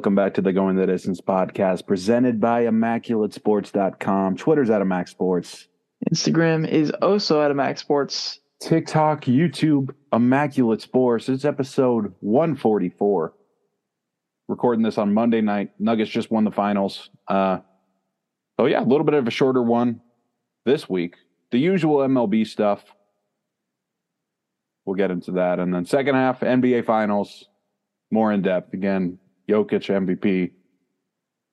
Welcome back to the Going the Distance podcast presented by ImmaculateSports.com. Twitter's at Immac Sports. Instagram is also at Immac Sports. TikTok, YouTube, Immaculate Sports. It's episode 144. Recording this on Monday night. Nuggets just won the finals. Uh, oh, yeah, a little bit of a shorter one this week. The usual MLB stuff. We'll get into that. And then second half, NBA Finals, more in depth. Again, Jokic MVP.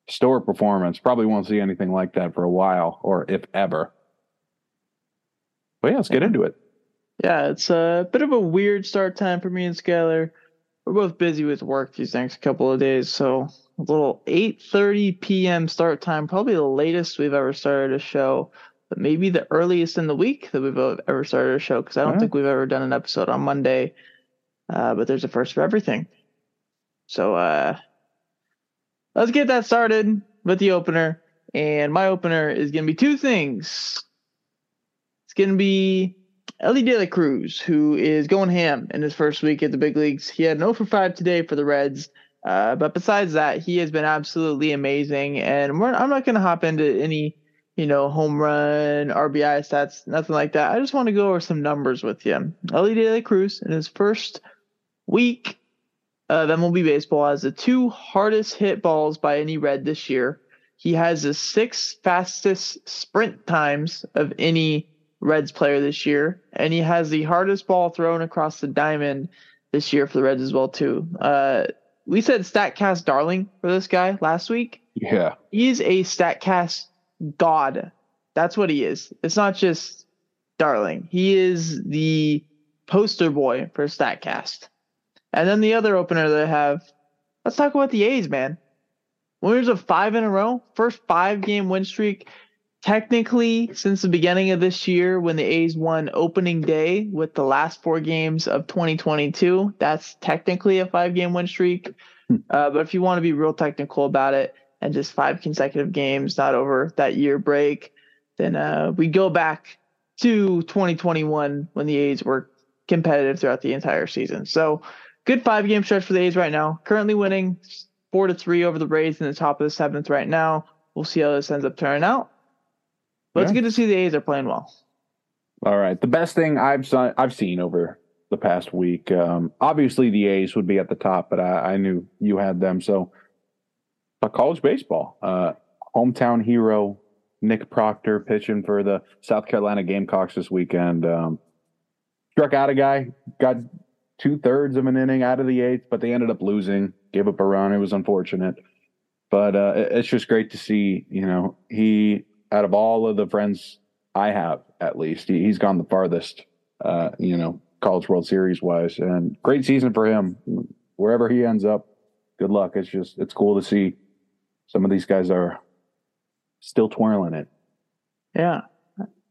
store performance. Probably won't see anything like that for a while, or if ever. But yeah, let's get into it. Yeah, it's a bit of a weird start time for me and Skylar. We're both busy with work these next couple of days, so a little 8:30 p.m. start time, probably the latest we've ever started a show, but maybe the earliest in the week that we've ever started a show because I don't Yeah. think we've ever done an episode on Monday. Uh, but there's a first for everything. So uh, let's get that started with the opener. And my opener is going to be two things. It's going to be Elly De La Cruz, who is going ham in his first week at the big leagues. He had an 0 for 5 today for the Reds. Uh, but besides that, he has been absolutely amazing. And I'm not going to hop into any, you know, home run, RBI stats, nothing like that. I just want to go over some numbers with you. Elly De La Cruz in his first week of MLB baseball has the two hardest hit balls by any Red this year. He has the six fastest sprint times of any Reds player this year, and he has the hardest ball thrown across the diamond this year for the Reds as well too. Uh, we said Statcast darling for this guy last week. Yeah. He's a Statcast god. That's what he is. It's not just darling. He is the poster boy for Statcast. And then the other opener that I have, let's talk about the A's, man. Winners of five in a row, first five game win streak. Technically, since the beginning of this year, when the A's won opening day with the last four games of 2022, that's technically a five game win streak. Hmm. Uh, but if you want to be real technical about it and just five consecutive games, not over that year break, then uh, we go back to 2021 when the A's were competitive throughout the entire season. So, good five game stretch for the A's right now. Currently winning four to three over the Rays in the top of the seventh right now. We'll see how this ends up turning out. But it's Yeah. good to see the A's are playing well. All right. The best thing I've saw, I've seen over the past week, um, obviously the A's would be at the top, but I, I knew you had them. So, but college baseball, uh, hometown hero Nick Proctor pitching for the South Carolina Gamecocks this weekend. Um, struck out a guy, got two thirds of an inning out of the eighth, but they ended up losing. Gave up a run. It was unfortunate, but uh, it- it's just great to see. You know, he out of all of the friends I have, at least, he, he's gone the farthest. Uh, you know, College World Series wise, and great season for him. Wherever he ends up, good luck. It's just it's cool to see some of these guys are still twirling it. Yeah.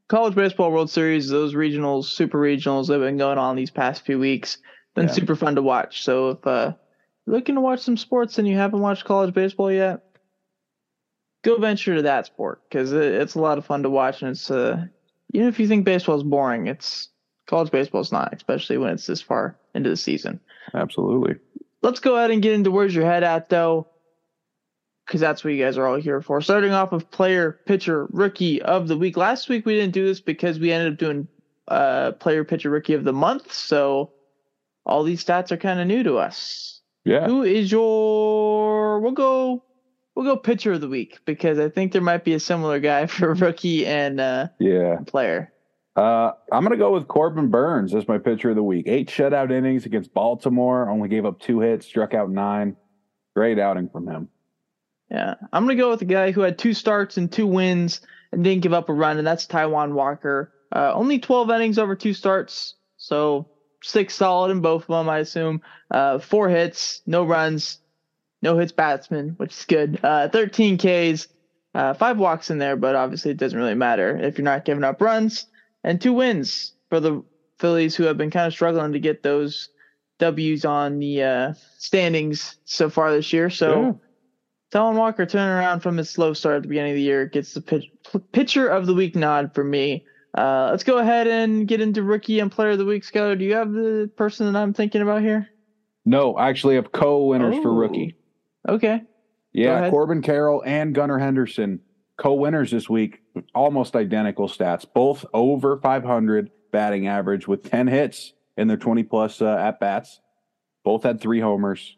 College Baseball World Series, those regionals, super regionals that have been going on these past few weeks, been Yeah. super fun to watch. So if uh you're looking to watch some sports and you haven't watched college baseball yet, go venture to that sport because it, it's a lot of fun to watch and it's uh even if you think baseball is boring, it's college baseball is not, especially when it's this far into the season. Absolutely. Let's go ahead and get into where's your head at though, because that's what you guys are all here for. Starting off with player, pitcher, rookie of the week. Last week we didn't do this because we ended up doing uh, player, pitcher, rookie of the month. So all these stats are kind of new to us. Yeah. Who is your? We'll go. We'll go pitcher of the week because I think there might be a similar guy for rookie and uh, Yeah. player. Uh, I'm going to go with Corbin Burnes as my pitcher of the week. Eight shutout innings against Baltimore. Only gave up two hits, struck out nine. Great outing from him. Yeah, I'm gonna go with the guy who had two starts and two wins and didn't give up a run, and that's Taijuan Walker. Uh, only 12 innings over two starts, so six solid in both of them, I assume. Uh, four hits, no runs, no hits batsman, which is good. Uh, 13 Ks, uh, five walks in there, but obviously it doesn't really matter if you're not giving up runs. And two wins for the Phillies, who have been kind of struggling to get those W's on the uh, standings so far this year. So. Yeah. Taijuan Walker turning around from his slow start at the beginning of the year gets the pitch, pitcher of the week nod for me. Uh, let's go ahead and get into rookie and player of the week. Scott, do you have the person that I'm thinking about here? No, I actually have co-winners for Oh. rookie. Okay. Yeah, Corbin Carroll and Gunnar Henderson, co-winners this week, almost identical stats, both over 500 batting average with 10 hits in their 20 plus uh, at bats. Both had three homers,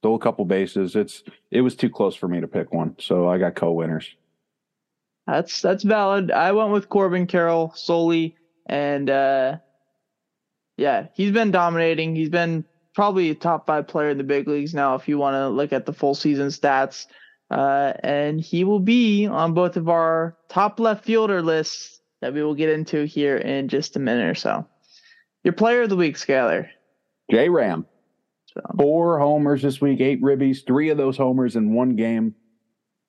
stole a couple bases. It's it was too close for me to pick one, so I got co-winners. That's that's valid. I went with Corbin Carroll solely, and uh, yeah, he's been dominating. He's been probably a top five player in the big leagues now, if you want to look at the full season stats. Uh, and he will be on both of our top left fielder lists that we will get into here in just a minute or so. Your player of the week, Skyler. J Ram. So. Four homers this week, eight ribbies, three of those homers in one game.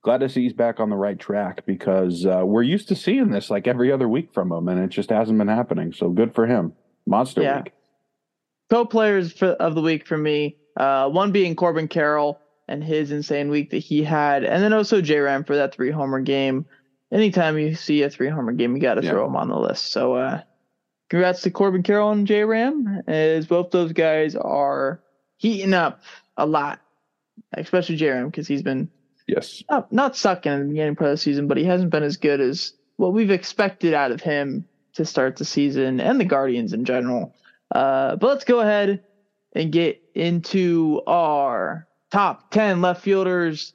Glad to see he's back on the right track because uh, we're used to seeing this like every other week from him, and it just hasn't been happening. So good for him. Monster yeah. week. Co players of the week for me, uh, one being Corbin Carroll and his insane week that he had, and then also J Ram for that three homer game. Anytime you see a three homer game, you got to yeah. throw him on the list. So, uh, congrats to Corbin Carroll and J Ram, as both those guys are heating up a lot, especially J Ram because he's been yes not, not sucking in the beginning part of the season, but he hasn't been as good as what we've expected out of him to start the season and the Guardians in general. Uh, but let's go ahead and get into our top 10 left fielders.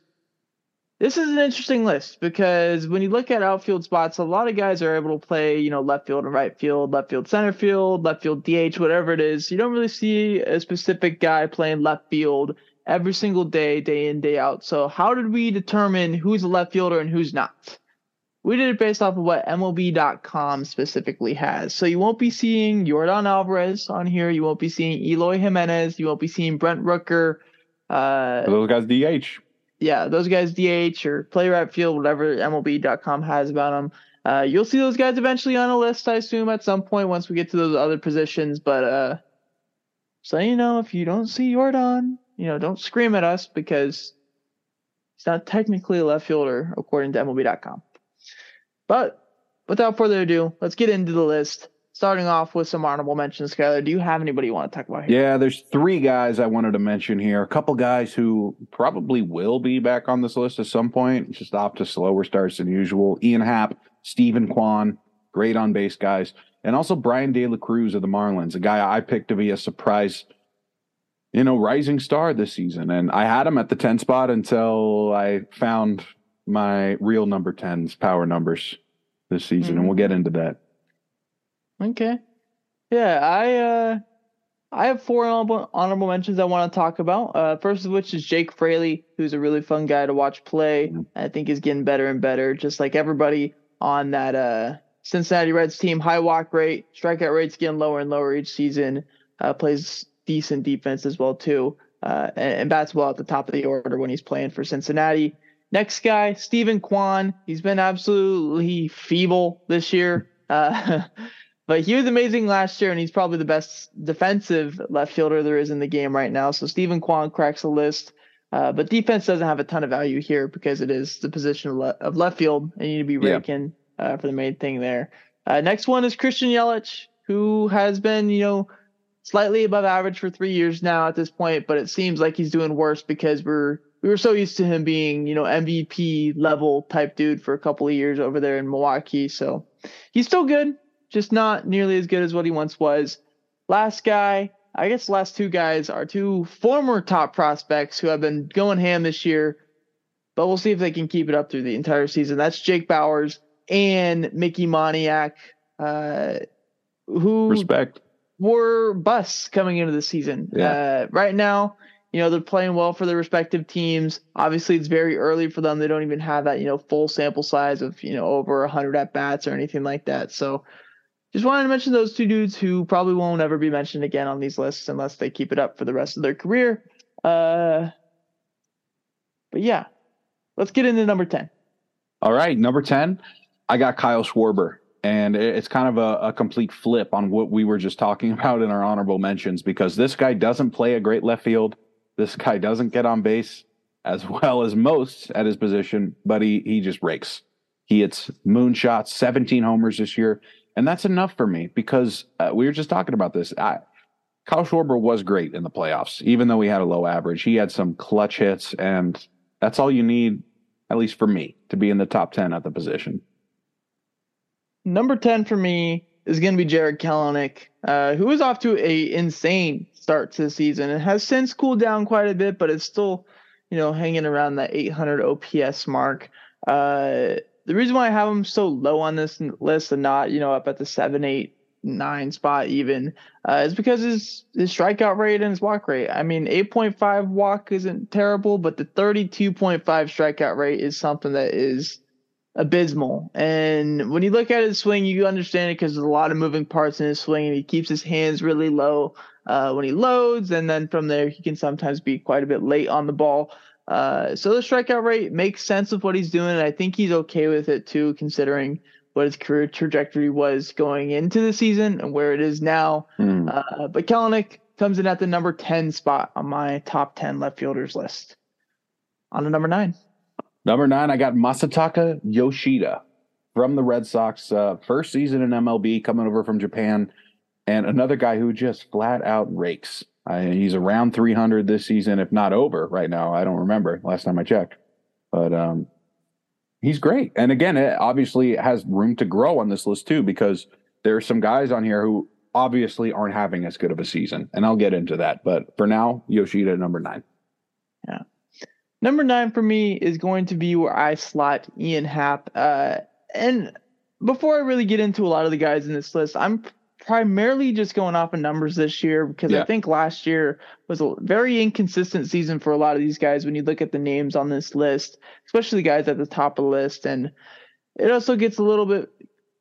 This is an interesting list because when you look at outfield spots, a lot of guys are able to play, you know, left field and right field, left field, center field, left field, DH, whatever it is. You don't really see a specific guy playing left field every single day, day in, day out. So, how did we determine who's a left fielder and who's not? we did it based off of what MLB.com specifically has. So you won't be seeing Yordan Alvarez on here. You won't be seeing Eloy Jimenez. You won't be seeing Brent Rooker. Uh, those guys DH. Yeah, those guys DH or play right field, whatever MLB.com has about them. Uh, you'll see those guys eventually on a list, I assume, at some point once we get to those other positions. But uh, so you know, if you don't see Yordan, you know, don't scream at us because he's not technically a left fielder according to MLB.com. But without further ado, let's get into the list. Starting off with some honorable mentions, Skyler. Do you have anybody you want to talk about here? Yeah, there's three guys I wanted to mention here. A couple guys who probably will be back on this list at some point, just off to slower starts than usual. Ian Happ, Steven Kwan, great on base guys. And also Bryan De La Cruz of the Marlins, a guy I picked to be a surprise, you know, rising star this season. And I had him at the 10 spot until I found my real number 10s power numbers this season, mm-hmm. and we'll get into that. Okay. Yeah, I uh I have four honorable, honorable mentions I want to talk about. Uh, first of which is Jake Fraley, who's a really fun guy to watch play. Mm-hmm. I think is getting better and better, just like everybody on that uh, Cincinnati Reds team. High walk rate, strikeout rate's getting lower and lower each season. Uh, plays decent defense as well too, uh, and, and bats well at the top of the order when he's playing for Cincinnati. Next guy, Steven Kwan. He's been absolutely feeble this year. Uh, but he was amazing last year, and he's probably the best defensive left fielder there is in the game right now. So Steven Kwan cracks the list. Uh, but defense doesn't have a ton of value here because it is the position of, le- of left field, and you need to be raking yeah. uh, for the main thing there. Uh, next one is Christian Yelich, who has been, you know, slightly above average for three years now at this point, but it seems like he's doing worse because we're we were so used to him being, you know, MVP level type dude for a couple of years over there in Milwaukee. So he's still good, just not nearly as good as what he once was. Last guy, I guess last two guys are two former top prospects who have been going ham this year, but we'll see if they can keep it up through the entire season. That's Jake Bauers and Mickey Moniak, uh, who respect were busts coming into the season. Yeah. Uh, right now, you know, they're playing well for their respective teams. Obviously, it's very early for them. They don't even have that, you know, full sample size of, you know, over 100 at bats or anything like that. So just wanted to mention those two dudes who probably won't ever be mentioned again on these lists unless they keep it up for the rest of their career. Uh, but yeah, let's get into number 10. All right. Number 10, I got Kyle Schwarber. And it's kind of a, a, complete flip on what we were just talking about in our honorable mentions because this guy doesn't play a great left field. This guy doesn't get on base as well as most at his position, but he he just rakes. He hits moonshots, 17 homers this year, and that's enough for me because uh, we were just talking about this. I Kyle Schwarber was great in the playoffs, even though he had a low average. He had some clutch hits, and that's all you need, at least for me, to be in the top 10 at the position. Number 10 for me is going to be Jarred Kelenic, uh, who is off to a insane start to the season and has since cooled down quite a bit, but it's still, you know, hanging around that 800 OPS mark. Uh, the reason why I have him so low on this list and not, you know, up at the seven, eight, nine spot even uh, is because his his strikeout rate and his walk rate. I mean, 8.5 walk isn't terrible, but the 32.5 strikeout rate is something that is abysmal. And when you look at his swing, you understand it because there's a lot of moving parts in his swing, and he keeps his hands really low uh, when he loads, and then from there he can sometimes be quite a bit late on the ball. Uh, so the strikeout rate makes sense of what he's doing, and I think he's okay with it too, considering what his career trajectory was going into the season and where it is now. Mm. Uh, but Kelenic comes in at the number 10 spot on my top 10 left fielders list. On to number nine. Number nine, I got Masataka Yoshida from the Red Sox. Uh, first season in MLB, coming over from Japan, and another guy who just flat out rakes. I, he's around 300 this season, if not over right now. I don't remember last time I checked, but um, he's great. And again, it obviously has room to grow on this list too, because there are some guys on here who obviously aren't having as good of a season, and I'll get into that. But for now, Yoshida number nine. Number nine for me is going to be where I slot Ian Happ. Uh, and before I really get into a lot of the guys in this list, I'm primarily just going off of numbers this year because yeah. I think last year was a very inconsistent season for a lot of these guys when you look at the names on this list, especially the guys at the top of the list. And it also gets a little bit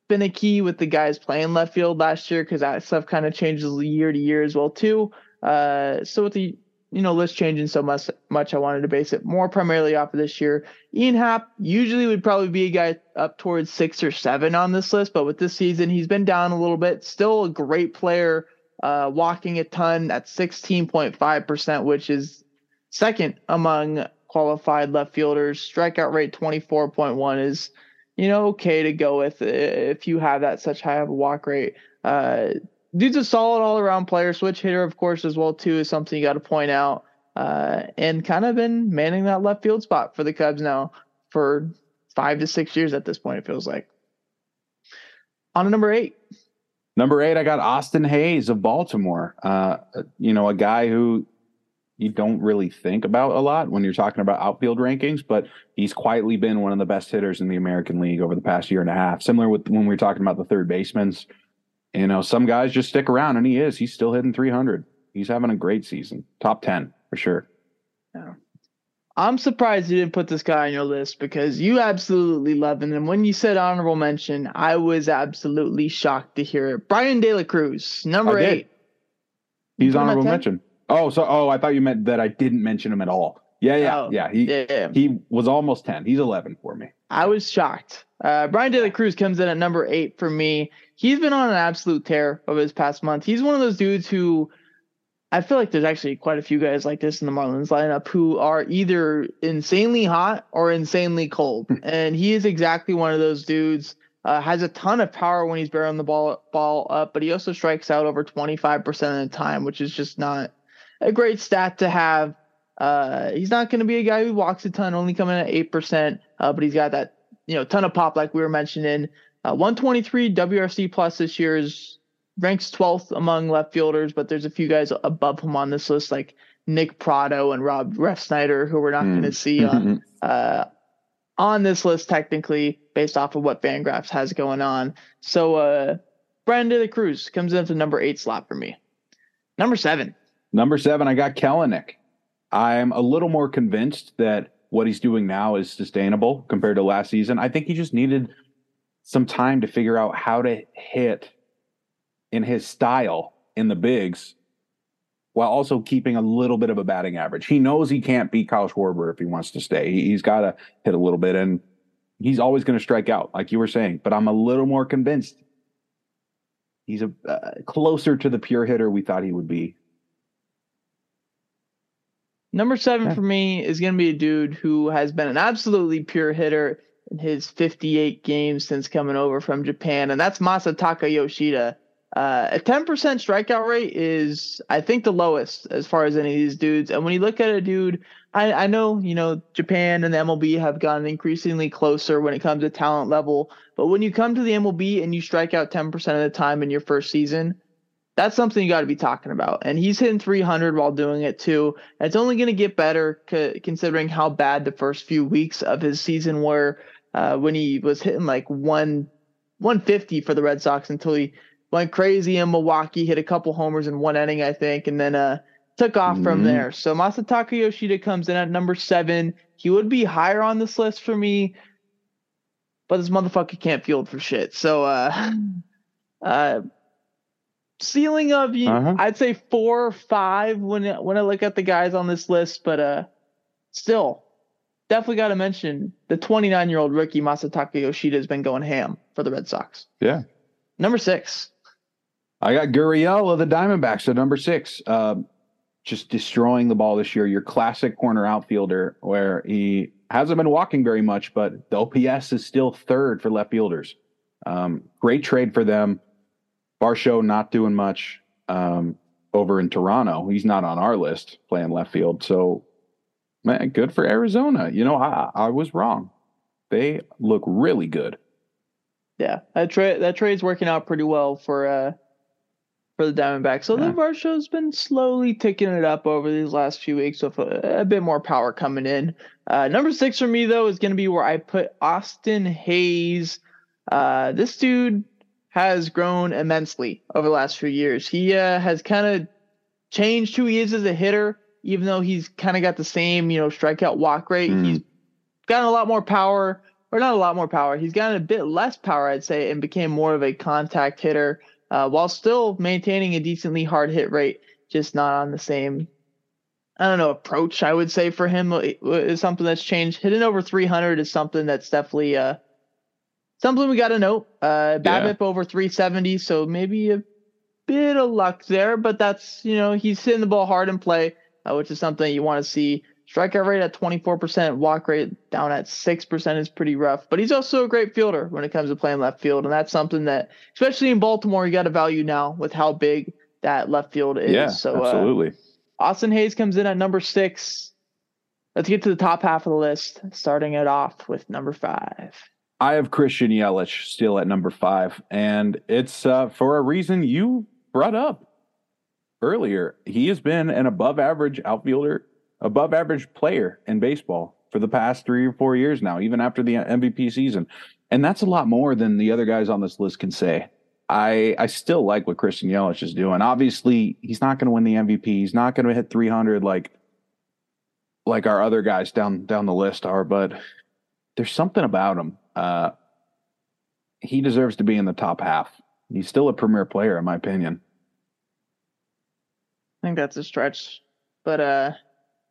finicky with the guys playing left field last year because that stuff kind of changes year to year as well too. Uh, so with the you know, list changing so much, much I wanted to base it more primarily off of this year. Ian Happ usually would probably be a guy up towards six or seven on this list, but with this season, he's been down a little bit. Still a great player, uh, walking a ton at 16.5%, which is second among qualified left fielders. Strikeout rate 24.1 is, you know, okay to go with if you have that such high of a walk rate. Uh, dude's a solid all around player. Switch hitter, of course, as well too is something you got to point out. Uh, and kind of been manning that left field spot for the Cubs now for five to six years at this point. It feels like. On to number eight. Number eight, I got Austin Hays of Baltimore. Uh, you know, a guy who you don't really think about a lot when you're talking about outfield rankings, but he's quietly been one of the best hitters in the American League over the past year and a half. Similar with when we were talking about the third basemen you know, some guys just stick around, and he is. He's still hitting 300. He's having a great season. Top 10 for sure. Yeah. I'm surprised you didn't put this guy on your list because you absolutely love him. And when you said honorable mention, I was absolutely shocked to hear it. Bryan De La Cruz, number eight. He's honorable mention. Oh, so oh, I thought you meant that I didn't mention him at all. Yeah, yeah, oh, yeah. He yeah. he was almost ten. He's eleven for me. I was shocked. Uh, Bryan De La Cruz comes in at number eight for me he's been on an absolute tear over his past month. He's one of those dudes who I feel like there's actually quite a few guys like this in the Marlins lineup who are either insanely hot or insanely cold. and he is exactly one of those dudes. Uh, has a ton of power when he's barreling the ball ball up, but he also strikes out over 25% of the time, which is just not a great stat to have. Uh, he's not going to be a guy who walks a ton, only coming at 8%, uh, but he's got that, you know, ton of pop like we were mentioning. Uh, 123 WRC plus this year is ranks 12th among left fielders, but there's a few guys above him on this list, like Nick Pratto and Rob Refsnyder, who we're not mm. going to see on uh, on this list technically, based off of what Fangraphs has going on. So, uh, Bryan De La Cruz comes in into number eight slot for me. Number seven. Number seven, I got Kelenic. I'm a little more convinced that what he's doing now is sustainable compared to last season. I think he just needed some time to figure out how to hit in his style in the bigs while also keeping a little bit of a batting average. He knows he can't beat Kyle Schwarber if he wants to stay. He's got to hit a little bit, and he's always going to strike out, like you were saying. But I'm a little more convinced he's a uh, closer to the pure hitter we thought he would be. Number seven yeah. for me is going to be a dude who has been an absolutely pure hitter in his 58 games since coming over from Japan, and that's Masataka Yoshida. Uh, a 10% strikeout rate is, I think, the lowest as far as any of these dudes. And when you look at a dude, I, I know, you know, Japan and the MLB have gotten increasingly closer when it comes to talent level. But when you come to the MLB and you strike out 10% of the time in your first season, that's something you got to be talking about. And he's hitting 300 while doing it too. And it's only going to get better considering how bad the first few weeks of his season were uh, when he was hitting like one 150 for the Red Sox until he went crazy in Milwaukee, hit a couple homers in one inning, I think, and then uh, took off mm-hmm. from there. So Masataka Yoshida comes in at number seven. He would be higher on this list for me, but this motherfucker can't field for shit. So uh, uh, ceiling of uh-huh. I'd say four or five when when I look at the guys on this list, but uh, still definitely got to mention the 29 year old rookie Masataka Yoshida has been going ham for the Red Sox. Yeah. Number six. I got Gurriel of the Diamondbacks at number six. Uh, just destroying the ball this year. Your classic corner outfielder, where he hasn't been walking very much, but the OPS is still third for left fielders. Um, great trade for them. Varsho not doing much um, over in Toronto. He's not on our list playing left field. So, man, good for Arizona. You know, I, I was wrong. They look really good. Yeah, that trade that trade's working out pretty well for uh for the Diamondbacks. So yeah. the Varsho's been slowly ticking it up over these last few weeks with a, a bit more power coming in. Uh, number six for me though is going to be where I put Austin Hays. Uh, this dude has grown immensely over the last few years. He uh, has kind of changed who he is as a hitter, even though he's kind of got the same, you know, strikeout walk rate. Mm. He's gotten a lot more power, or not a lot more power. He's gotten a bit less power, I'd say, and became more of a contact hitter uh, while still maintaining a decently hard hit rate, just not on the same. I don't know approach. I would say for him is something that's changed. Hitting over 300 is something that's definitely uh, something we got to note. Uh, BABIP yeah. over 370, so maybe a bit of luck there, but that's you know he's hitting the ball hard in play, uh, which is something you want to see. Strikeout rate at 24%, walk rate down at 6% is pretty rough. But he's also a great fielder when it comes to playing left field, and that's something that, especially in Baltimore, you got to value now with how big that left field is. Yeah, so, uh, absolutely. Uh, Austin Hays comes in at number six. Let's get to the top half of the list, starting it off with number five. I have Christian Yelich still at number five, and it's uh, for a reason you brought up earlier. He has been an above average outfielder, above average player in baseball for the past three or four years now, even after the MVP season. And that's a lot more than the other guys on this list can say. I I still like what Christian Yelich is doing. Obviously, he's not going to win the MVP. He's not going to hit 300 like like our other guys down down the list are, but there's something about him uh, he deserves to be in the top half. He's still a premier player, in my opinion. I think that's a stretch, but uh,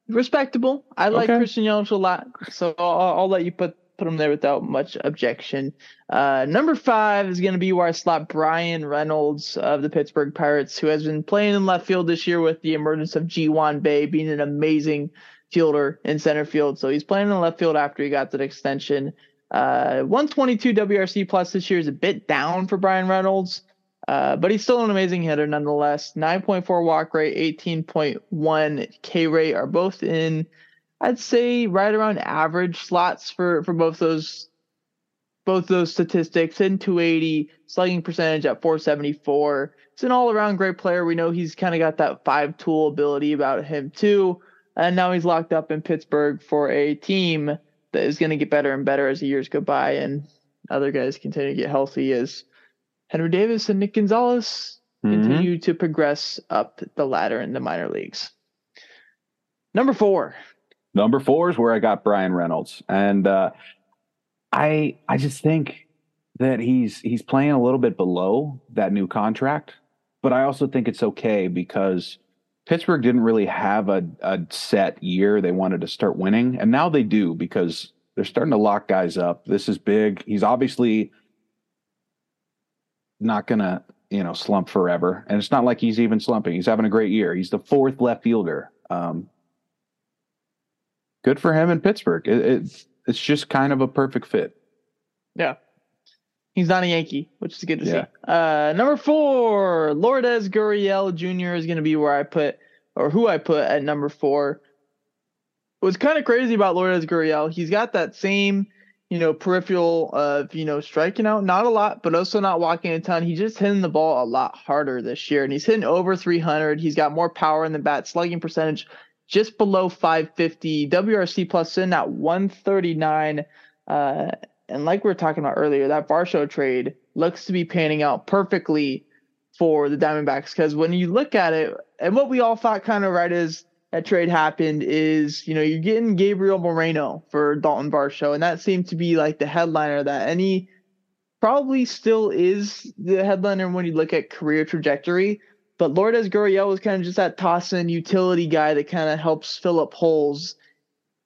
respectable. I like okay. Christian Yelich a lot, so I'll, I'll, let you put put him there without much objection. Uh, number five is going to be where I slot Bryan Reynolds of the Pittsburgh Pirates, who has been playing in left field this year with the emergence of Ji-hwan Bae being an amazing fielder in center field. So he's playing in left field after he got that extension. Uh, 122 WRC plus this year is a bit down for Bryan Reynolds, uh, but he's still an amazing hitter nonetheless. 9.4 walk rate, 18.1 K rate are both in, I'd say, right around average slots for for both those both those statistics. In 280, slugging percentage at 474. It's an all around great player. We know he's kind of got that five tool ability about him too, and now he's locked up in Pittsburgh for a team that is going to get better and better as the years go by and other guys continue to get healthy as Henry Davis and Nick Gonzales mm-hmm. continue to progress up the ladder in the minor leagues. Number four. Number four is where I got Bryan Reynolds. And uh, I I just think that he's he's playing a little bit below that new contract. But I also think it's okay because Pittsburgh didn't really have a, a set year they wanted to start winning, and now they do because they're starting to lock guys up. This is big. He's obviously not gonna, you know, slump forever, and it's not like he's even slumping. He's having a great year. He's the fourth left fielder. Um, good for him in Pittsburgh. It, it's it's just kind of a perfect fit. Yeah. He's not a Yankee, which is good to yeah. see. Uh, number four, Lourdes Gurriel Jr. is going to be where I put, or who I put at number four. What's kind of crazy about Lourdes Gurriel, he's got that same, you know, peripheral of, you know, striking out, not a lot, but also not walking a ton. He's just hitting the ball a lot harder this year, and he's hitting over 300. He's got more power in the bat, slugging percentage just below 550, WRC plus in at 139. Uh, and like we were talking about earlier, that Varsho trade looks to be panning out perfectly for the Diamondbacks because when you look at it, and what we all thought kind of right as that trade happened is, you know, you're getting Gabriel Moreno for Dalton Varsho, and that seemed to be like the headliner that any probably still is the headliner when you look at career trajectory. But Lourdes Gurriel was kind of just that tossing utility guy that kind of helps fill up holes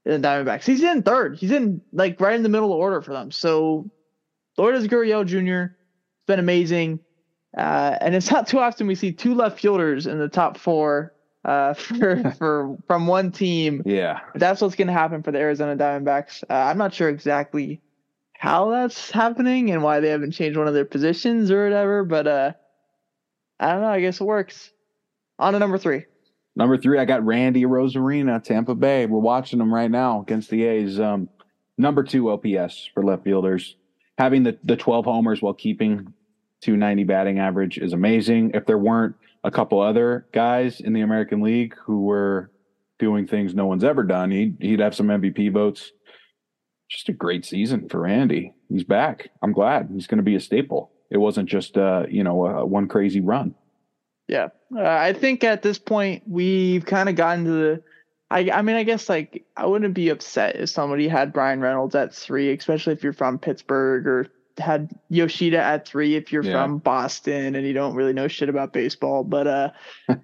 in the Diamondbacks. He's in third. He's in like right in the middle of order for them. So Lourdes Gurriel Jr. has been amazing. Uh, and it's not too often we see two left fielders in the top four uh, for for from one team. Yeah, that's what's going to happen for the Arizona Diamondbacks. Uh, I'm not sure exactly how that's happening and why they haven't changed one of their positions or whatever, but uh, I don't know. I guess it works. On to number three. Number three, I got Randy Arozarena, Tampa Bay. We're watching them right now against the A's. Um, number two OPS for left fielders. Having the, the 12 homers while keeping 290 batting average is amazing. If there weren't a couple other guys in the American League who were doing things no one's ever done, he'd, he'd have some MVP votes. Just a great season for Randy. He's back. I'm glad he's going to be a staple. It wasn't just, uh, you know, uh, one crazy run. Yeah, uh, I think at this point we've kind of gotten to the. I I mean I guess like I wouldn't be upset if somebody had Bryan Reynolds at three, especially if you're from Pittsburgh or had Yoshida at three if you're yeah. from Boston and you don't really know shit about baseball. But uh,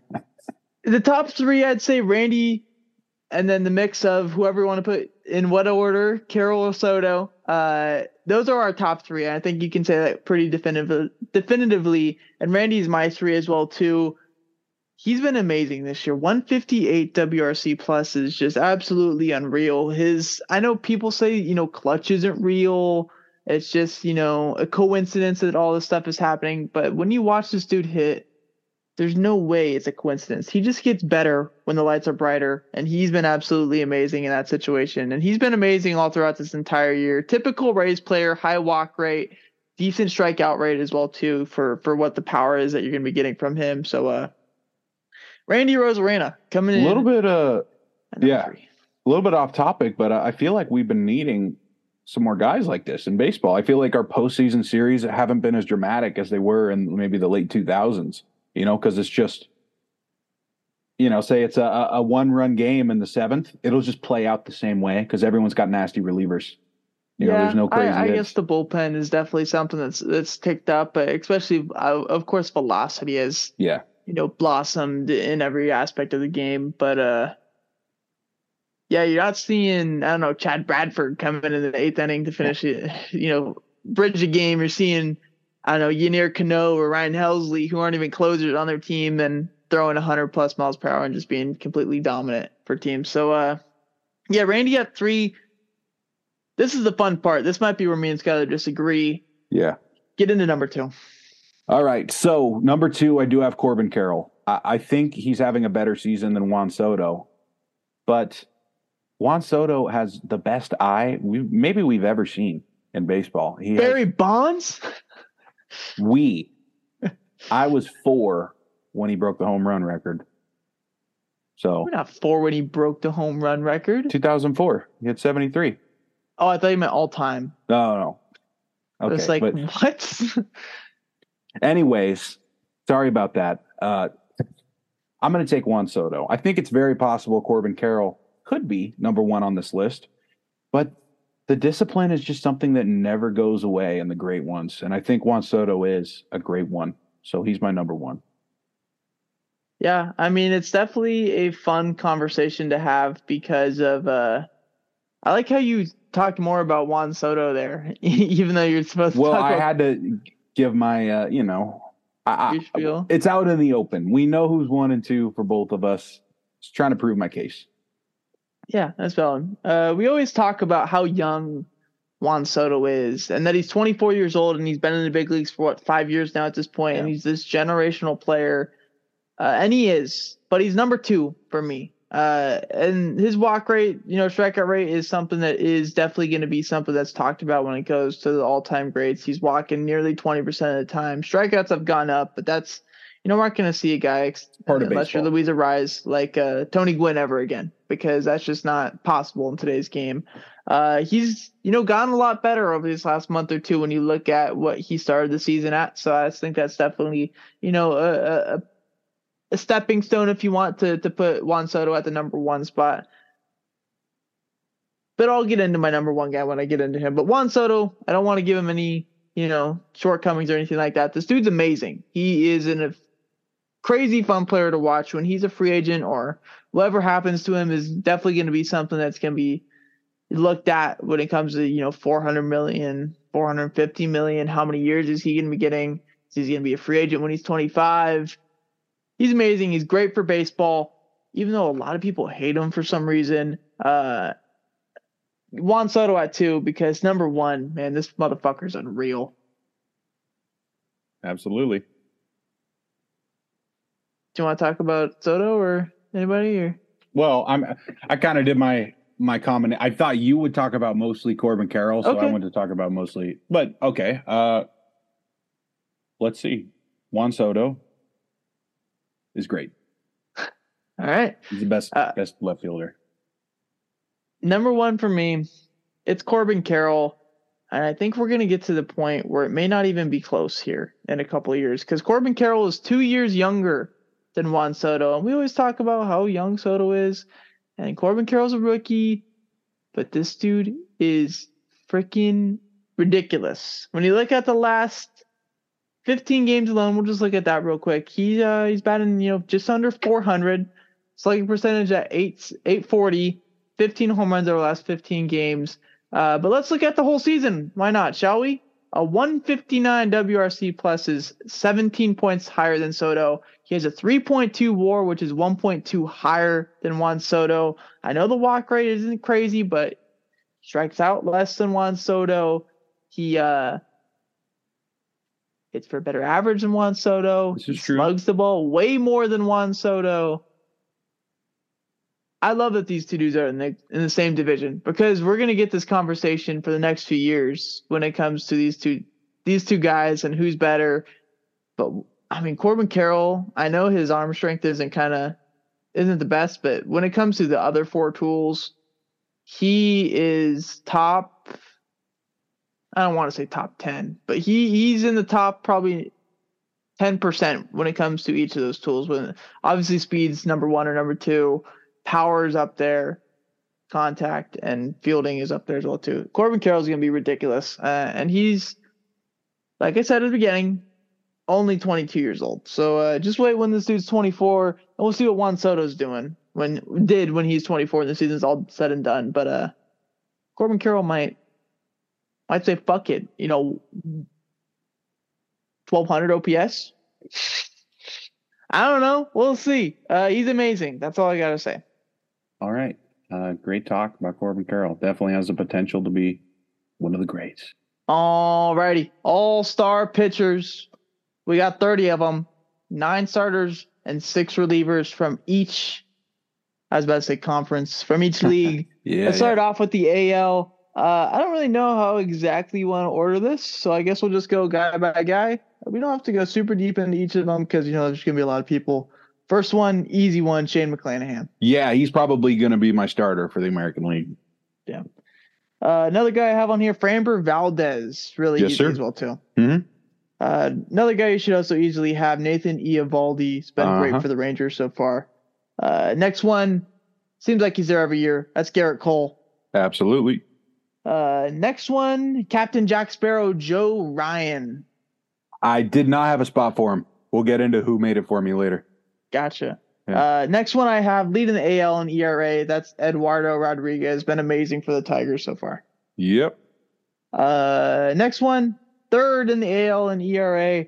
the top three, I'd say Randy, and then the mix of whoever you want to put in what order, Carroll or Soto. Uh, those are our top three. I think you can say that pretty definitively. Definitively, and Randy's my three as well too. He's been amazing this year. 158 WRC plus is just absolutely unreal. His, I know people say you know clutch isn't real. It's just you know a coincidence that all this stuff is happening. But when you watch this dude hit, there's no way it's a coincidence. He just gets better when the lights are brighter, and he's been absolutely amazing in that situation. And he's been amazing all throughout this entire year. Typical Rays player, high walk rate, decent strikeout rate as well too for for what the power is that you're going to be getting from him. So, uh, Randy Arozarena coming in a little bit, uh, yeah, three. a little bit off topic, but I feel like we've been needing some more guys like this in baseball. I feel like our postseason series haven't been as dramatic as they were in maybe the late 2000s you know, because it's just, you know, say it's a, a one run game in the seventh, it'll just play out the same way because everyone's got nasty relievers. You yeah, know, there's no crazy. I, I guess the bullpen is definitely something that's that's ticked up, but especially, uh, of course, velocity is yeah you know blossomed in every aspect of the game. But uh, yeah, you're not seeing I don't know Chad Bradford coming in the eighth inning to finish it. You know, bridge a game. You're seeing I don't know, Yennier Cano or Ryan Helsley, who aren't even closers on their team, and throwing 100 plus miles per hour and just being completely dominant for teams. So, uh, yeah, Randy at three. This is the fun part. This might be where me and Skyler disagree. Yeah. Get into number two. All right. So, number two, I do have Corbin Carroll. I, I think he's having a better season than Juan Soto, but Juan Soto has the best eye we maybe we've ever seen in baseball. He Barry has, Bonds? We. I was four when he broke the home run record. So we're not four when he broke the home run record. 2004. He had 73. Oh, I thought you meant all time. No, no. Okay, it's like but, what? anyways, sorry about that. Uh, I'm going to take Juan Soto. I think it's very possible Corbin Carroll could be number one on this list, but the discipline is just something that never goes away in the great ones. And I think Juan Soto is a great one. So he's my number one. Yeah, I mean it's definitely a fun conversation to have because of uh I like how you talked more about Juan Soto there, even though you're supposed to Well, I about- had to give my uh, you know I, I, it's out in the open. We know who's one and two for both of us. Just trying to prove my case. Yeah, that's valid. Uh, we always talk about how young Juan Soto is, and that he's 24 years old and he's been in the big leagues for what five years now at this point, yeah. and he's this generational player, uh, and he is, but he's number two for me. Uh, and his walk rate, you know, strikeout rate is something that is definitely going to be something that's talked about when it goes to the all-time greats. He's walking nearly 20% of the time. Strikeouts have gone up, but that's, you know, we're not going to see a guy Part unless you're Luis Arraez like uh, Tony Gwynn ever again because that's just not possible in today's game. Uh, he's, you know, gotten a lot better over this last month or two when you look at what he started the season at. So I think that's definitely, you know, a, a a stepping stone if you want to to put Juan Soto at the number one spot. But I'll get into my number one guy when I get into him. But Juan Soto, I don't want to give him any, you know, shortcomings or anything like that. This dude's amazing. He is an, a crazy fun player to watch when he's a free agent or whatever happens to him is definitely going to be something that's going to be looked at when it comes to, you know, 400 million, 450 million. How many years is he going to be getting? Is he going to be a free agent when he's 25? he's amazing. He's great for baseball, even though a lot of people hate him for some reason. Uh, Juan Soto at two because number one, man, this motherfucker's unreal. Absolutely. Do you want to talk about Soto or anybody or? Well, I'm. I kind of did my my comment. I thought you would talk about mostly Corbin Carroll, so okay. I wanted to talk about mostly. But okay, uh, let's see. Juan Soto, is great. All right. He's the best uh, best left fielder. Number one for me, it's Corbin Carroll. And I think we're going to get to the point where it may not even be close here in a couple of years because Corbin Carroll is two years younger than Juan Soto. And we always talk about how young Soto is. And Corbin Carroll's a rookie, but this dude is freaking ridiculous. When you look at the last 15 games alone. We'll just look at that real quick. He uh, he's batting you know just under 400, slugging percentage at eight 840, 15 home runs over the last 15 games. Uh, but let's look at the whole season. Why not? Shall we? A 159 WRC plus is 17 points higher than Soto. He has a 3.2 WAR, which is 1.2 higher than Juan Soto. I know the walk rate isn't crazy, but strikes out less than Juan Soto. He uh it's for a better average than Juan Soto. This is true. Slugs the ball way more than Juan Soto. I love that these two dudes are in the in the same division because we're gonna get this conversation for the next few years when it comes to these two these two guys and who's better. But I mean Corbin Carroll, I know his arm strength isn't kind of isn't the best, but when it comes to the other four tools, he is top I don't want to say top 10, but he he's in the top probably 10% when it comes to each of those tools. When obviously speed's number 1 or number 2, power's up there, contact and fielding is up there as well too. Corbin Carroll's going to be ridiculous. Uh, and he's like I said at the beginning, only 22 years old. So uh, just wait when this dude's 24 and we'll see what Juan Soto's doing when did when he's 24 and the season's all said and done. But uh Corbin Carroll might I'd say fuck it. You know, 1200 OPS. I don't know. We'll see. Uh, he's amazing. That's all I got to say. All right. Uh, great talk about Corbin Carroll. Definitely has the potential to be one of the greats. All righty. All star pitchers. We got 30 of them, nine starters and six relievers from each, I was about to say conference, from each league. yeah. Let's start yeah. off with the AL. Uh, I don't really know how exactly you want to order this, so I guess we'll just go guy by guy. We don't have to go super deep into each of them because you know there's gonna be a lot of people. First one, easy one, Shane McClanahan. Yeah, he's probably gonna be my starter for the American League. Yeah. Uh, another guy I have on here, Framber Valdez, really yes, easy sir. as well too. Mm-hmm. Uh, another guy you should also easily have, Nathan Eovaldi. He's been uh-huh. great for the Rangers so far. Uh, next one, seems like he's there every year. That's Gerrit Cole. Absolutely. Uh, next one, Captain Jack Sparrow, Joe Ryan. I did not have a spot for him. We'll get into who made it for me later. Gotcha. Yeah. Uh, next one I have leading the AL and ERA. That's Eduardo Rodriguez. Been amazing for the Tigers so far. Yep. Uh, next one, third in the AL and ERA.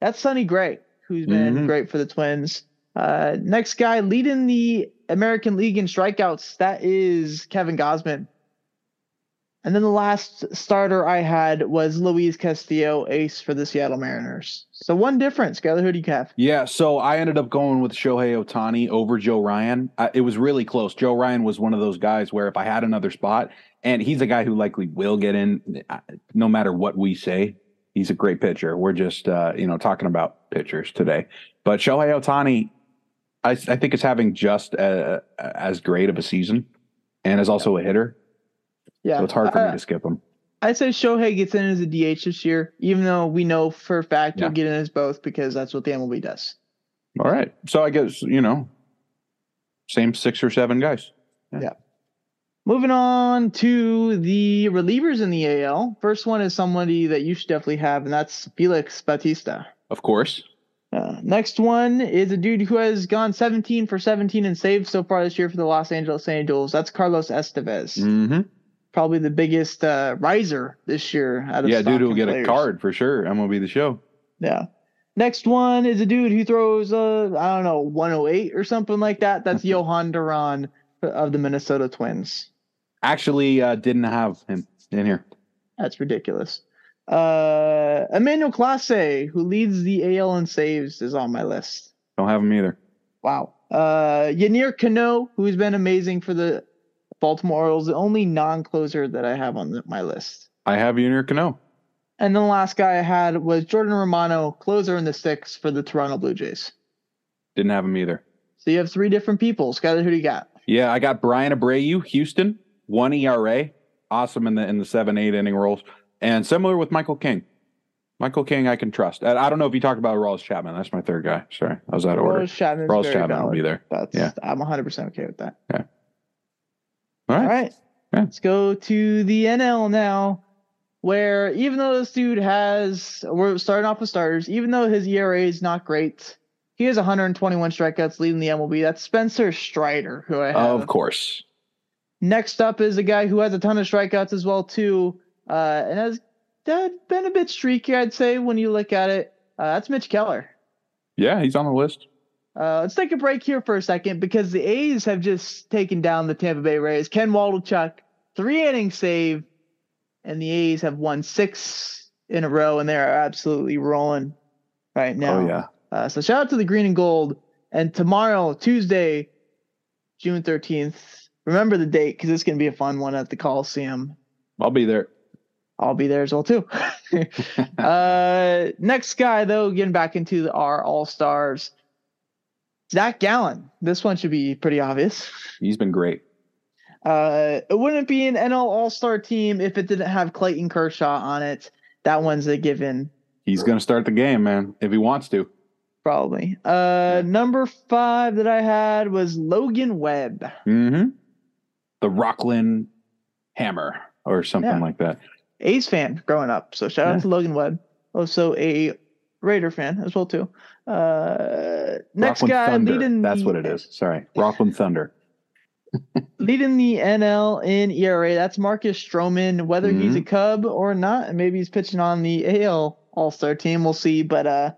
That's Sonny Gray, who's been mm-hmm. great for the Twins. Uh, next guy leading the American League in strikeouts. That is Kevin Gausman. And then the last starter I had was Luis Castillo, ace for the Seattle Mariners. So one difference. Skyler, who do you have? Yeah, so I ended up going with Shohei Ohtani over Joe Ryan. I, it was really close. Joe Ryan was one of those guys where if I had another spot, and he's a guy who likely will get in uh, no matter what we say. He's a great pitcher. We're just uh, you know talking about pitchers today, but Shohei Ohtani, I, I think is having just a, as great of a season, and is also a hitter. Yeah, so it's hard for uh, me to skip him. I say Shohei gets in as a DH this year, even though we know for a fact Yeah. he'll get in as both because that's what the MLB does. All right, so I guess you know, same six or seven guys. Yeah. Moving on to the relievers in the AL. First one is somebody that you should definitely have, and that's Felix Bautista. Of course, Uh, next one is a dude who has gone 17 for 17 and saved so far this year for the Los Angeles Angels. That's Carlos Estevez. mm-hmm. Probably the biggest uh, riser this year out of yeah, dude will get a card for sure. I'm gonna be the show. Yeah. Next one is a dude who throws, uh, I don't know, 108 or something like that. That's Jhoan Duran of the Minnesota Twins. Actually, uh, didn't have him in here. That's ridiculous. Uh, Emmanuel Clase, who leads the AL in saves, is on my list. Don't have him either. Wow. Uh, Yennier Cano, who's been amazing for the Baltimore Orioles, the only non-closer that I have on the, my list. I have near Cano. And then the last guy I had was Jordan Romano, closer in the six for the Toronto Blue Jays. Didn't have him either. So you have three different people. Skyler, who do you got? Yeah, I got Bryan Abreu, Houston, one ERA, awesome in the in the seven eight inning roles, and similar with Michael King. Michael King, I can trust. And I don't know if you talked about Aroldis Chapman. That's my third guy. Sorry, I was out of order. Chapman's Aroldis Chapman will be there. That's Yeah. I'm 100 percent okay with that. All All right. right. Yeah. Let's go to the NL now, where even though this dude has, we're starting off with starters, even though his ERA is not great, he has 121 strikeouts leading the MLB. That's Spencer Strider, who I have. Of course. Next up is a guy who has a ton of strikeouts as well too, uh, and has been a bit streaky, I'd say, when you look at it. Uh, that's Mitch Keller. Yeah, he's on the list. Uh, let's take a break here for a second because the A's have just taken down the Tampa Bay Rays. Ken Waldichuk, three inning save, and the A's have won six in a row, and they are absolutely rolling right now. Oh yeah. Uh, so shout out to the Green and Gold. And tomorrow, Tuesday, June thirteenth. Remember the date because it's going to be a fun one at the Coliseum. I'll be there. I'll be there as well too. uh, next guy though, getting back into the, our All Stars, Zach Gallen. This one should be pretty obvious. He's been great. Uh, it wouldn't be an NL All Star team if it didn't have Clayton Kershaw on it. That one's a given, He's going to start the game, man, if he wants to. probably. Uh, number five that I had was Logan Webb. Mm-hmm. The Rocklin Hammer or something Yeah. like that. A's fan growing up. So shout Yeah. out to Logan Webb. Also a Raider fan as well too. Uh, next Rocklin guy Thunder. leading That's the, what it is. Sorry, Rocklin Thunder. leading the NL in ERA. That's Marcus Stroman. Whether he's Mm-hmm. a Cub or not, and maybe he's pitching on the AL All Star team. We'll see. But uh,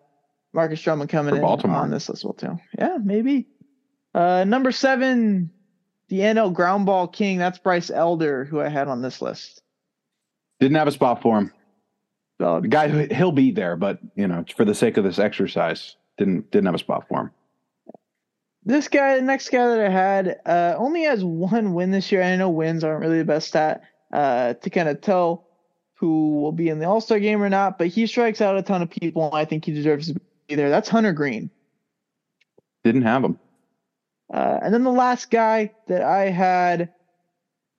Marcus Stroman coming For in Baltimore. on this list as well too. Yeah, maybe. Uh, number seven, the NL Ground Ball King. That's Bryce Elder, who I had on this list. Didn't have a spot for him. So The guy he'll be there, but you know, for the sake of this exercise, didn't didn't have a spot for him. this guy, the next guy that I had, uh, only has one win this year. I know wins aren't really the best stat uh, to kind of tell who will be in the All Star game or not, but he strikes out a ton of people, and I think he deserves to be there. That's Hunter Greene. Didn't have him. Uh, and then the last guy that I had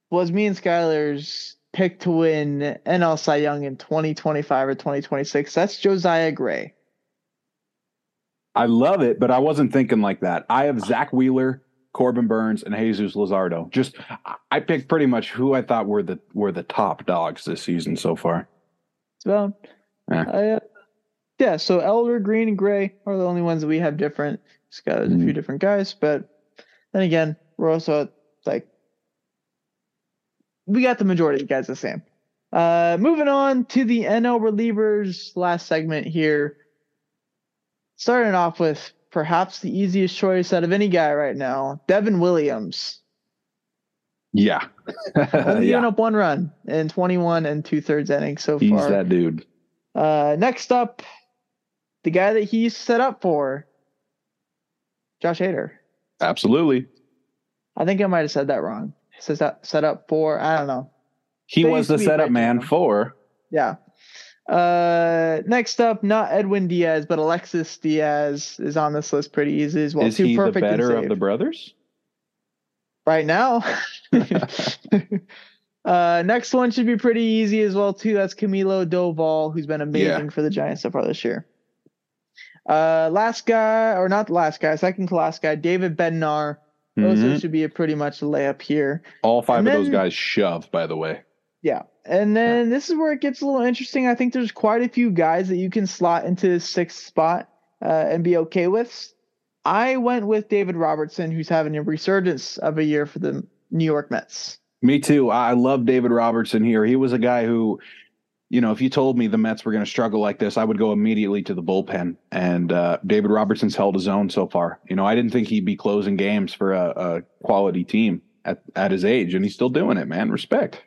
was me and Skylar's pick to win NL Cy Young in 2025 or 2026. That's Josiah Gray. I love it, but I wasn't thinking like that. I have Zack Wheeler, Corbin Burnes, and Jesus Luzardo. Just I- picked pretty much who I thought were the were the top dogs this season so far. So, Yeah. uh, yeah. So Elder, Greene, and Gray are the only ones that we have different. It's got a few Mhm. different guys, but then again, we're also like we got the majority of the guys the same. Uh, moving on to the NL relievers last segment here. Starting off with perhaps the easiest choice out of any guy right now, Devin Williams. Yeah. Only yeah. up one run in 21 and two thirds innings so far. He's that dude. Uh, next up, the guy that he's set up for, Josh Hader. Absolutely. I think I might have said that wrong. Says that set up for, I don't know. He was the setup man for. Yeah. Uh, next up, not Edwin Diaz, but Alexis Diaz is on this list pretty easy as well. is Too he the perfect and better of the brothers? right now. uh, next one should be pretty easy as well too. That's Camilo Doval, who's been amazing for the Giants so far this year. Uh, last guy, or not the last guy, second to last guy, David Bednar. Also Mhm. should be a pretty much layup here. All five And of those guys shove, by the way. Yeah. And then this is where it gets a little interesting. I think there's quite a few guys that you can slot into the sixth spot uh, and be okay with. I went with David Robertson, who's having a resurgence of a year for the New York Mets. Me too. I love David Robertson here. He was a guy who, you know, if you told me the Mets were going to struggle like this, I would go immediately to the bullpen. And uh, David Robertson's held his own so far. You know, I didn't think he'd be closing games for a, a quality team at, at his age, and he's still doing it, man. Respect.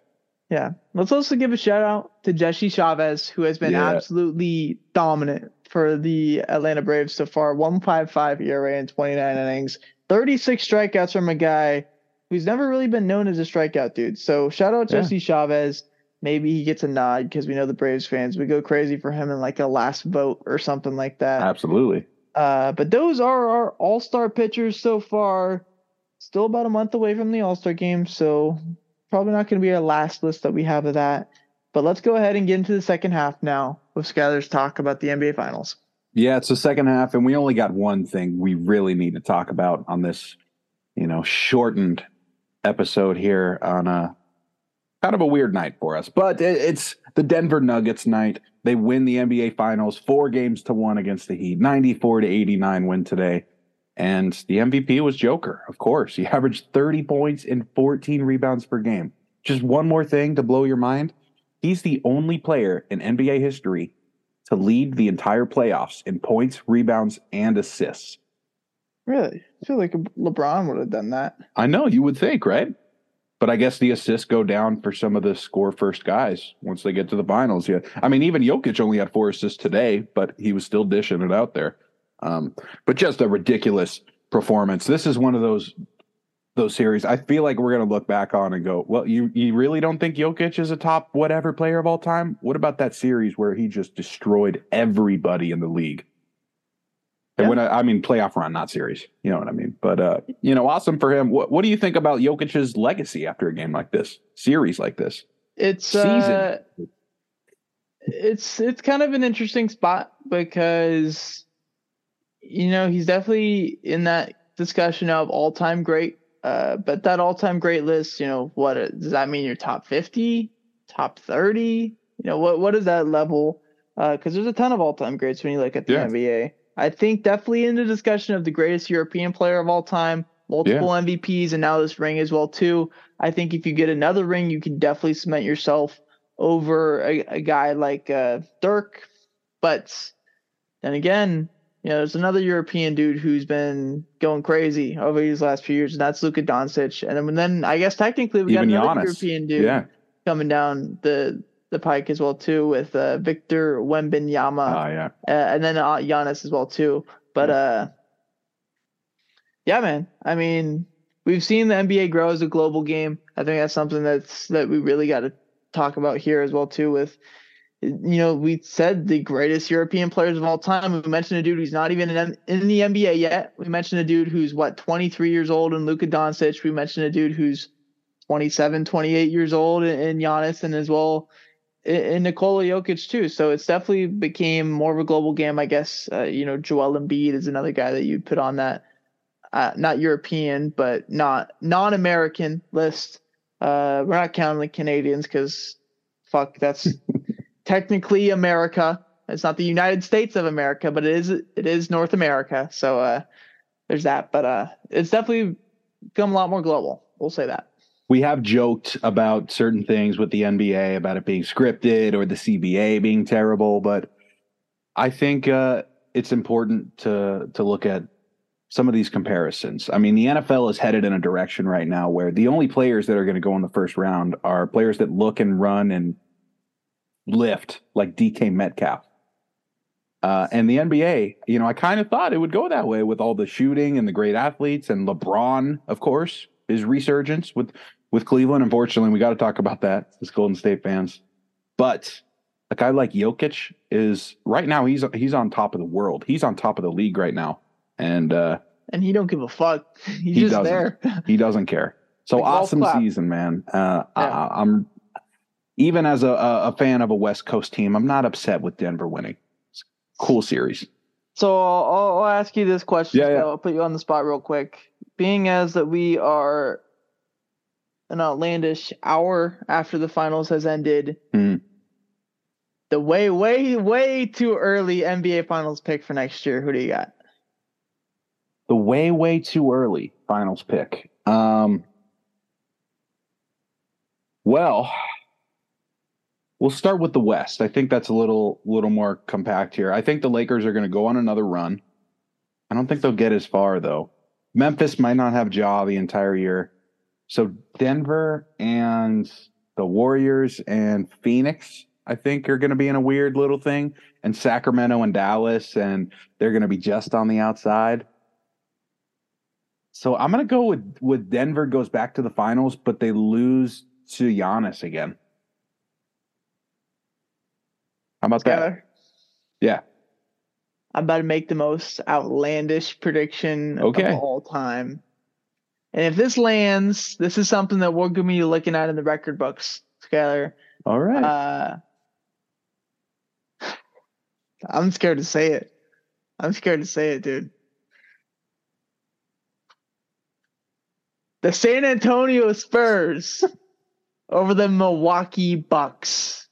Yeah. Let's also give a shout out to Jesse Chavez, who has been Yeah. absolutely dominant for the Atlanta Braves so far. 155 ERA in 29 innings, 36 strikeouts from a guy who's never really been known as a strikeout dude. So shout out Yeah. Jesse Chavez. Maybe he gets a nod because we know the Braves fans would go crazy for him in like a last vote or something like that. Absolutely. Uh, but those are our all star pitchers so far. Still about a month away from the all star game, so probably not going to be our last list that we have of that. But let's go ahead and get into the second half now with Skyler's talk about the NBA Finals. Yeah, it's the second half, and we only got one thing we really need to talk about on this, you know, shortened episode here on a kind of a weird night for us. But it, it's the Denver Nuggets night. They win the NBA Finals, four games to one against the Heat, ninety-four to eighty-nine win today. And the MVP was Joker, of course. He averaged 30 points and 14 rebounds per game. Just one more thing to blow your mind. He's the only player in NBA history to lead the entire playoffs in points, rebounds, and assists. Really? I feel like LeBron would have done that. I know you would think, right? But I guess the assists go down for some of the score first guys once they get to the finals. Yeah. I mean, even Jokic only had four assists today, but he was still dishing it out there. Um, but just a ridiculous performance. This is one of those those series I feel like we're gonna look back on and go, well, you you really don't think Jokic is a top whatever player of all time? What about that series where he just destroyed everybody in the league? And Yeah. when I, I mean playoff run, not series, you know what I mean. But uh, you know, awesome for him. What what do you think about Jokic's legacy after a game like this, series like this? It's Season. uh, it's it's kind of an interesting spot because you know he's definitely in that discussion of all time great. Uh, but that all time great list, you know, what does that mean? Your top fifty, top thirty? You know, what what is that level? Because there's a ton of all time greats when you look at the Yeah. NBA. I think definitely in the discussion of the greatest European player of all time, multiple MVPs, and now this ring as well too. I think if you get another ring, you can definitely cement yourself over a, a guy like uh, Dirk. But then again, you know, there's another European dude who's been going crazy over these last few years, and that's Luka Doncic. And then, then I guess technically we Even got another Giannis. European dude Yeah. coming down the the pike as well too with uh, Victor Wembanyama Oh yeah. uh, and then uh, Giannis as well too. But uh, yeah, man. I mean, we've seen the NBA grow as a global game. I think that's something that's that we really got to talk about here as well too. With you know, we said the greatest European players of all time. We mentioned a dude who's not even in, in the NBA yet. We mentioned a dude who's what 23 years old and Luka Doncic. We mentioned a dude who's 27, 28 years old in, in Giannis and as well and Nikola Jokic too. So it's definitely became more of a global game, I guess. Uh, you know, Joel Embiid is another guy that you'd put on that, uh, not European, but not non-American list. Uh, we're not counting the Canadians because fuck, that's technically America. It's not the United States of America, but it is it is North America. So uh, there's that. But uh, it's definitely become a lot more global. We'll say that. we have joked about certain things with the NBA about it being scripted or the CBA being terrible, but I think uh, it's important to to look at some of these comparisons. I mean, the NFL is headed in a direction right now where the only players that are going to go in the first round are players that look and run and lift like DK Metcalf. Uh, and the NBA, you know, I kind of thought it would go that way with all the shooting and the great athletes and LeBron, of course, his resurgence with with Cleveland. Unfortunately, we got to talk about that as Golden State fans. But a guy like Jokic is right now he's he's on top of the world. He's on top of the league right now, and uh, and he don't give a fuck. He's He just doesn't. there. he doesn't care. So Like awesome season, man. Uh, Yeah. I, I'm even as a, a, a fan of a West Coast team, I'm not upset with Denver winning. It's a cool series. So I'll, I'll ask you this question. Yeah, yeah. I'll put you on the spot real quick. Being as that we are an outlandish hour after the finals has ended, Hmm. the way, way, way too early NBA finals pick for next year. Who do you got? The way way too early finals pick. Um, well, we'll start with the West. I think that's a little little more compact here. I think the Lakers are going to go on another run. I don't think they'll get as far though. Memphis might not have Ja the entire year. So Denver and the Warriors and Phoenix, I think, are going to be in a weird little thing. And Sacramento and Dallas, and they're going to be just on the outside. So I'm going to go with with Denver goes back to the finals, but they lose to Giannis again. How about that? Yeah. I'm about to make the most outlandish prediction Okay. of all time. And if this lands, this is something that we're going to be looking at in the record books, Skylar. All right. Uh, I'm scared to say it. I'm scared to say it, dude. The San Antonio Spurs over the Milwaukee Bucks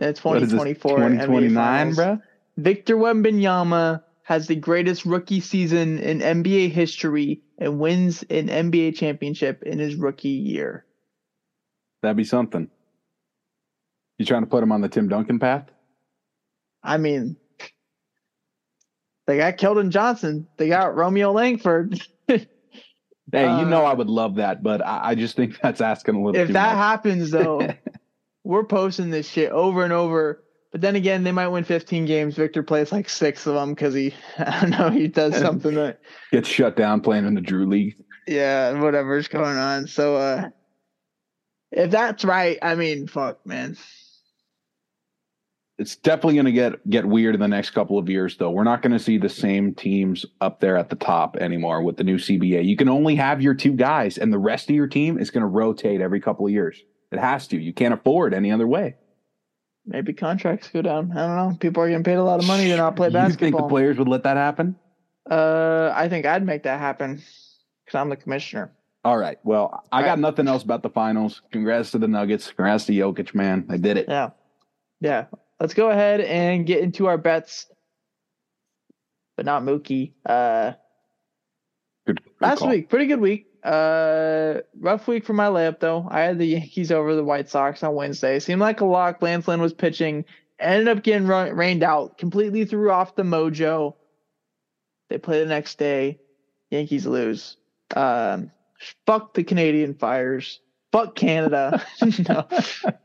in is this? 2024 NBA 2029, Finals. bro? Victor Wembanyama has the greatest rookie season in NBA history and wins an NBA championship in his rookie year. That'd be something. You trying to put him on the Tim Duncan path? I mean, they got Keldon Johnson. They got Romeo Langford. Hey, you know Uh, I would love that, but I, I just think that's asking a little if that much. happens, though, we're posting this shit over and over. But then again, they might win 15 games. Victor plays like six of them because he, I don't know, he does something that, Gets shut down playing in the Drew League. yeah, whatever's going on. So, uh, if that's right, I mean, fuck, man. It's definitely going to get get weird in the next couple of years, though. We're not going to see the same teams up there at the top anymore with the new CBA. You can only have your two guys, and the rest of your team is going to rotate every couple of years. It has to. You can't afford any other way. Maybe contracts go down. I don't know. People are getting paid a lot of money to not play basketball. Do You think the players would let that happen? Uh, I think I'd make that happen because I'm the commissioner. All right. Well, I All got right. nothing else about the finals. Congrats to the Nuggets. Congrats to Jokic, man. They did it. Yeah, yeah. Let's go ahead and get into our bets, but not Mookie. Uh, Good, good last call. week, pretty good week. Uh, rough week for my layup though. I had the Yankees over the White Sox on Wednesday. Seemed like a lock. Lance Lynn was pitching. Ended up getting run, rained out. Completely threw off the mojo. They play the next day. Yankees lose. Um, fuck the Canadian Fires. Fuck Canada. no.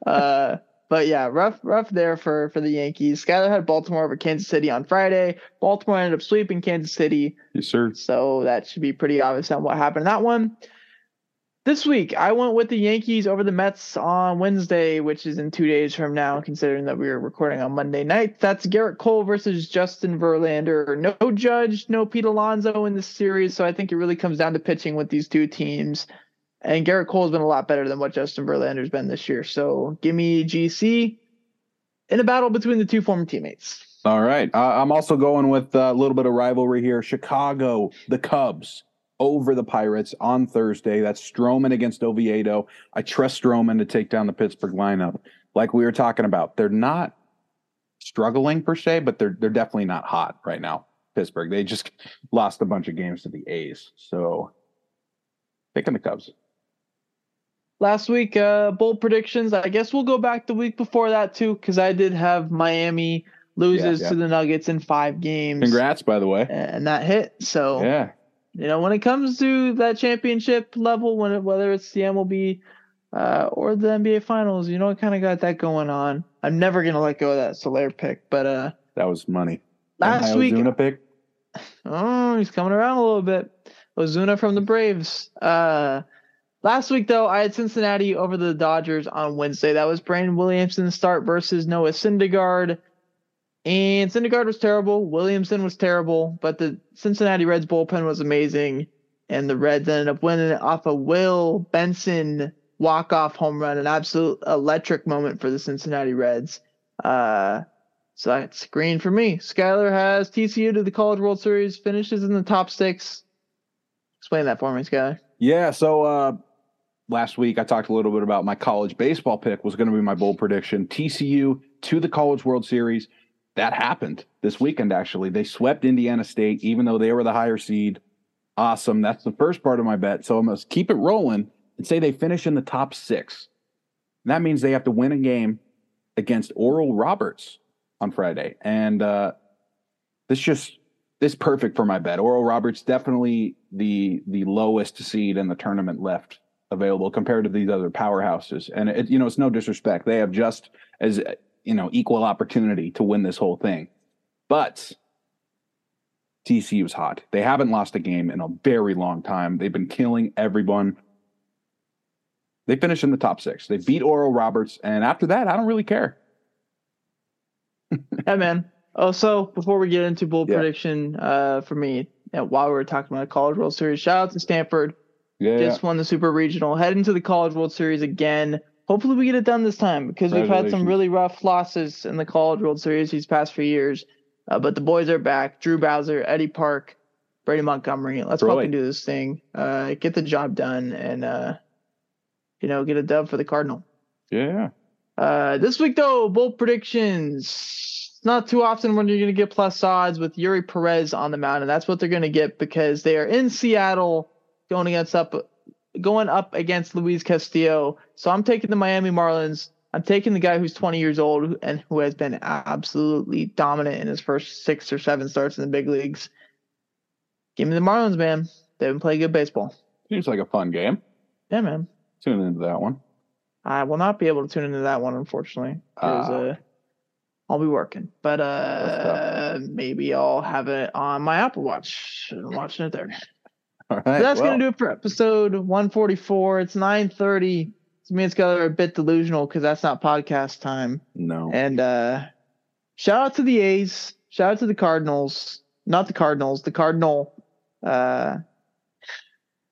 Uh, but yeah, rough, rough there for for the Yankees. Skyler had Baltimore over Kansas City on Friday. Baltimore ended up sweeping Kansas City. Yes, sir. So that should be pretty obvious on what happened in that one. This week, I went with the Yankees over the Mets on Wednesday, which is in two days from now, considering that we were recording on Monday night. That's Gerrit Cole versus Justin Verlander. No Judge, no Pete Alonso in this series, so I think it really comes down to pitching with these two teams. And Gerrit Cole's been a lot better than what Justin Verlander's been this year. So give me GC in a battle between the two former teammates. All right. Uh, I'm also going with a little bit of rivalry here. Chicago, the Cubs over the Pirates on Thursday. That's Stroman against Oviedo. I trust Stroman to take down the Pittsburgh lineup. Like we were talking about, they're not struggling per se, but they're they're definitely not hot right now. Pittsburgh. They just lost a bunch of games to the A's. So picking the Cubs. Last week, uh, bold predictions. I guess we'll go back the week before that too, because I did have Miami loses Yeah, yeah. to the Nuggets in five games. Congrats, by the way. And that hit. So Yeah. you know, when it comes to that championship level, when it, whether it's the MLB uh, or the NBA Finals, you know, I kind of got that going on. I'm never gonna let go of that Soler pick, but uh, that was money. last week, Ozuna pick. oh, he's coming around a little bit. Ozuna from the Braves. Uh, last week though, I had Cincinnati over the Dodgers on Wednesday. That was Brandon Williamson's start versus Noah Syndergaard. And Syndergaard was terrible. Williamson was terrible, but the Cincinnati Reds bullpen was amazing. And the Reds ended up winning it off a Will Benson walk-off home run, an absolute electric moment for the Cincinnati Reds. Uh, so that's green for me. Skyler has TCU to the College World Series, finishes in the top six. Explain that for me, Skyler. Yeah. So uh, last week I talked a little bit about my college baseball pick was going to be my bold prediction. TCU to the College World Series. That happened this weekend. Actually, they swept Indiana State, even though they were the higher seed. Awesome. That's the first part of my bet. So I must keep it rolling and say they finish in the top six. And that means they have to win a game against Oral Roberts on Friday. And uh, this just this perfect for my bet. Oral Roberts definitely the the lowest seed in the tournament left available compared to these other powerhouses. And it, you know, it's no disrespect. They have just as you know equal opportunity to win this whole thing. But TCU is hot. They haven't lost a game in a very long time. They've been killing everyone. They finished in the top six. They beat Oral Roberts, and after that, I don't really care. yeah, man. Also, before we get into bold Yeah. prediction, uh, for me, uh, while we were talking about College World Series, shout out to Stanford. Yeah, Just won the Super Regional, head into the College World Series again. Hopefully, we get it done this time because we've had some really rough losses in the College World Series these past few years. Uh, but the boys are back. Drew Bowser, Eddie Park, Brady Montgomery. Let's Troy. fucking do this thing. Uh, get the job done and, uh, you know, get a dub for the Cardinal. yeah. Uh, this week though, bold predictions. Not too often when you're going to get plus odds with Eury Perez on the mound, and that's what they're going to get because they are in Seattle going against up, going up against Luis Castillo. So I'm taking the Miami Marlins. I'm taking the guy who's 20 years old and who has been absolutely dominant in his first six or seven starts in the big leagues. Give me the Marlins, man. They've been playing good baseball. Seems like a fun game. Yeah, man. Tune into that one. I will not be able to tune into that one, unfortunately, because Ah. uh, I'll be working. But uh, maybe I'll have it on my Apple Watch. and I'm watching it there. All right. That's well, gonna do it for episode 144. It's 9:30. So me and Skylar are a bit delusional because that's not podcast time. No. And uh, shout out to the A's. Shout out to the Cardinals. Not the Cardinals. The Cardinal. Uh,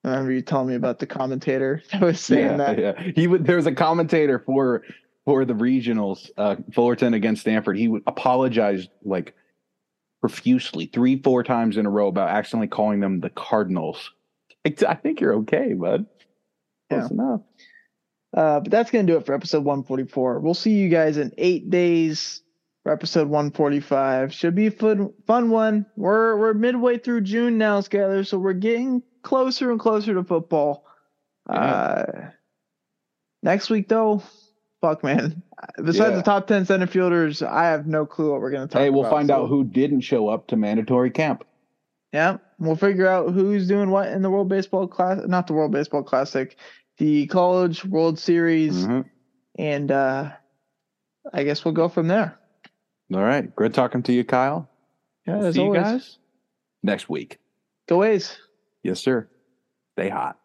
I remember you telling me about the commentator that was saying yeah, that. yeah. He would. There was a commentator for for the regionals, uh, Fullerton against Stanford. He would apologize like profusely three, four times in a row about accidentally calling them the Cardinals. I think you're okay, bud. Close enough. Uh, but that's going to do it for episode 144. We'll see you guys in eight days for episode 145. Should be a fun, fun one. We're we're midway through June now, Skyler, so we're getting closer and closer to football. Uh, next week, though, fuck, man. Besides Yeah. the top 10 center fielders, I have no clue what we're going to talk about. Hey, we'll find so- out who didn't show up to mandatory camp. Yeah, we'll figure out who's doing what in the World Baseball Class, not the World Baseball Classic, the College World Series, Mhm. and uh, I guess we'll go from there. All right. Great talking to you, Kyle. Yeah, We'll as see always. you guys next week. Go A's. Yes, sir. Stay hot.